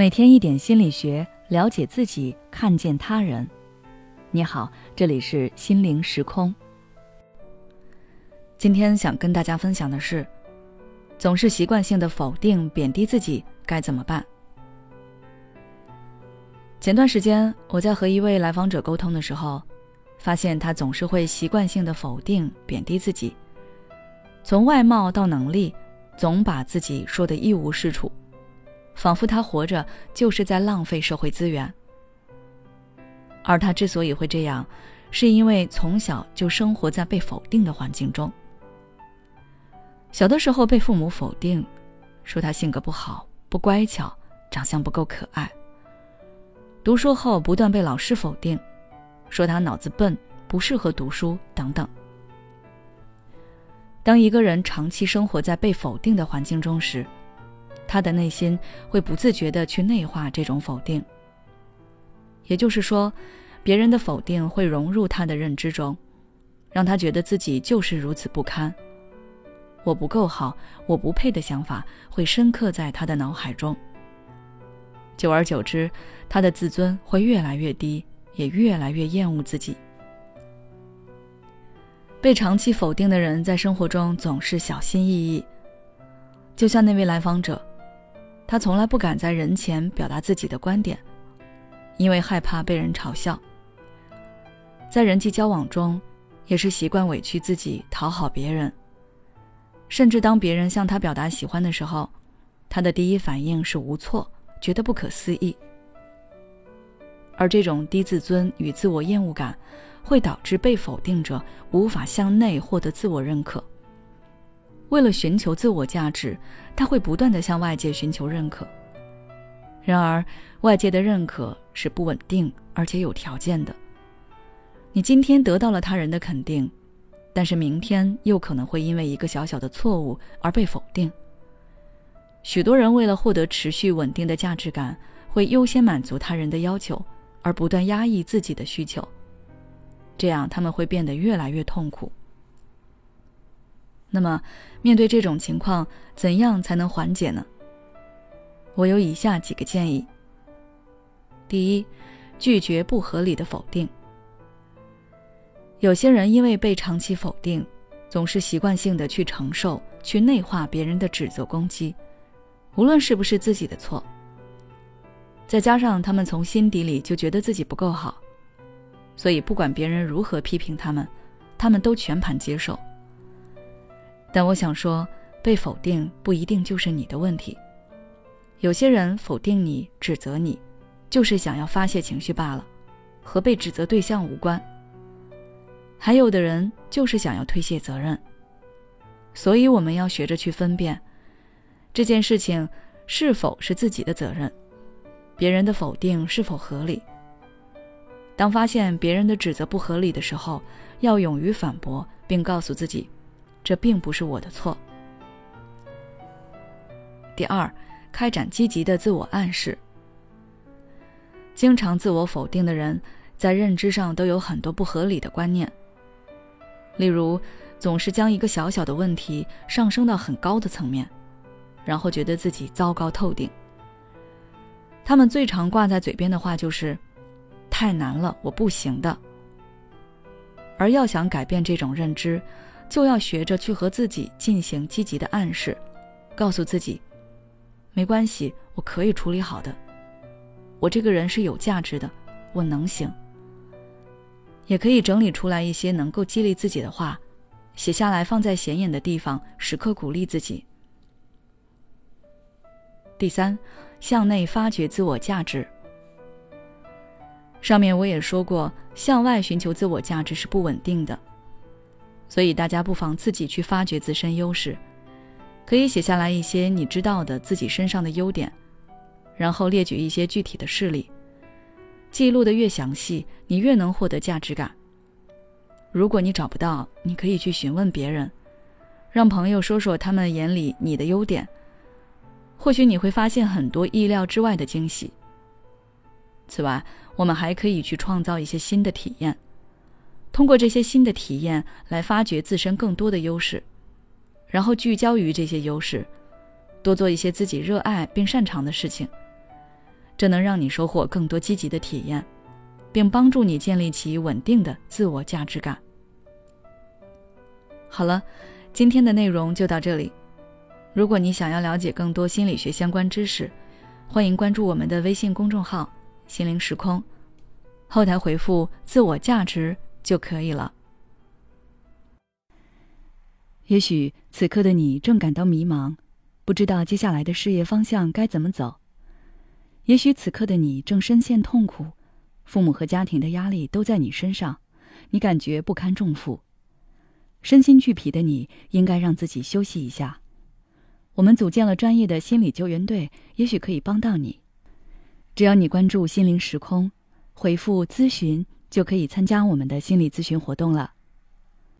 每天一点心理学，了解自己，看见他人。你好，这里是心灵时空。今天想跟大家分享的是，总是习惯性的否定、贬低自己，该怎么办？前段时间我在和一位来访者沟通的时候，发现他总是会习惯性的否定、贬低自己，从外貌到能力，总把自己说的一无是处。仿佛他活着就是在浪费社会资源，而他之所以会这样，是因为从小就生活在被否定的环境中。小的时候被父母否定，说他性格不好、不乖巧、长相不够可爱；读书后不断被老师否定，说他脑子笨、不适合读书等等。当一个人长期生活在被否定的环境中时，他的内心会不自觉的去内化这种否定，也就是说，别人的否定会融入他的认知中，让他觉得自己就是如此不堪。我不够好，我不配的想法会深刻在他的脑海中。久而久之，他的自尊会越来越低，也越来越厌恶自己。被长期否定的人在生活中总是小心翼翼，就像那位来访者。他从来不敢在人前表达自己的观点，因为害怕被人嘲笑。在人际交往中，也是习惯委屈自己讨好别人。甚至当别人向他表达喜欢的时候，他的第一反应是无措，觉得不可思议。而这种低自尊与自我厌恶感，会导致被否定者无法向内获得自我认可。为了寻求自我价值，他会不断的向外界寻求认可。然而，外界的认可是不稳定而且有条件的。你今天得到了他人的肯定，但是明天又可能会因为一个小小的错误而被否定。许多人为了获得持续稳定的价值感，会优先满足他人的要求，而不断压抑自己的需求。这样，他们会变得越来越痛苦。那么，面对这种情况，怎样才能缓解呢？我有以下几个建议。第一，拒绝不合理的否定。有些人因为被长期否定，总是习惯性的去承受、去内化别人的指责攻击，无论是不是自己的错。再加上他们从心底里就觉得自己不够好，所以不管别人如何批评他们，他们都全盘接受。但我想说，被否定不一定就是你的问题。有些人否定你、指责你，就是想要发泄情绪罢了，和被指责对象无关。还有的人就是想要推卸责任。所以我们要学着去分辨，这件事情是否是自己的责任，别人的否定是否合理。当发现别人的指责不合理的时候，要勇于反驳，并告诉自己。这并不是我的错。第二，开展积极的自我暗示。经常自我否定的人，在认知上都有很多不合理的观念。例如，总是将一个小小的问题上升到很高的层面，然后觉得自己糟糕透顶。他们最常挂在嘴边的话就是：“太难了，我不行的。”而要想改变这种认知，就要学着去和自己进行积极的暗示，告诉自己，没关系，我可以处理好的。我这个人是有价值的，我能行。也可以整理出来一些能够激励自己的话，写下来放在显眼的地方，时刻鼓励自己。第三，向内发掘自我价值。上面我也说过，向外寻求自我价值是不稳定的。所以大家不妨自己去发掘自身优势，可以写下来一些你知道的自己身上的优点，然后列举一些具体的事例。记录的越详细，你越能获得价值感。如果你找不到，你可以去询问别人，让朋友说说他们眼里你的优点，或许你会发现很多意料之外的惊喜。此外，我们还可以去创造一些新的体验。通过这些新的体验来发掘自身更多的优势，然后聚焦于这些优势，多做一些自己热爱并擅长的事情，这能让你收获更多积极的体验，并帮助你建立起稳定的自我价值感。好了，今天的内容就到这里。如果你想要了解更多心理学相关知识，欢迎关注我们的微信公众号“心灵时空”，后台回复“自我价值”就可以了。也许此刻的你正感到迷茫，不知道接下来的事业方向该怎么走；也许此刻的你正深陷痛苦，父母和家庭的压力都在你身上，你感觉不堪重负，身心俱疲的你，应该让自己休息一下。我们组建了专业的心理救援队，也许可以帮到你。只要你关注“心灵时空”，回复“咨询”，就可以参加我们的心理咨询活动了。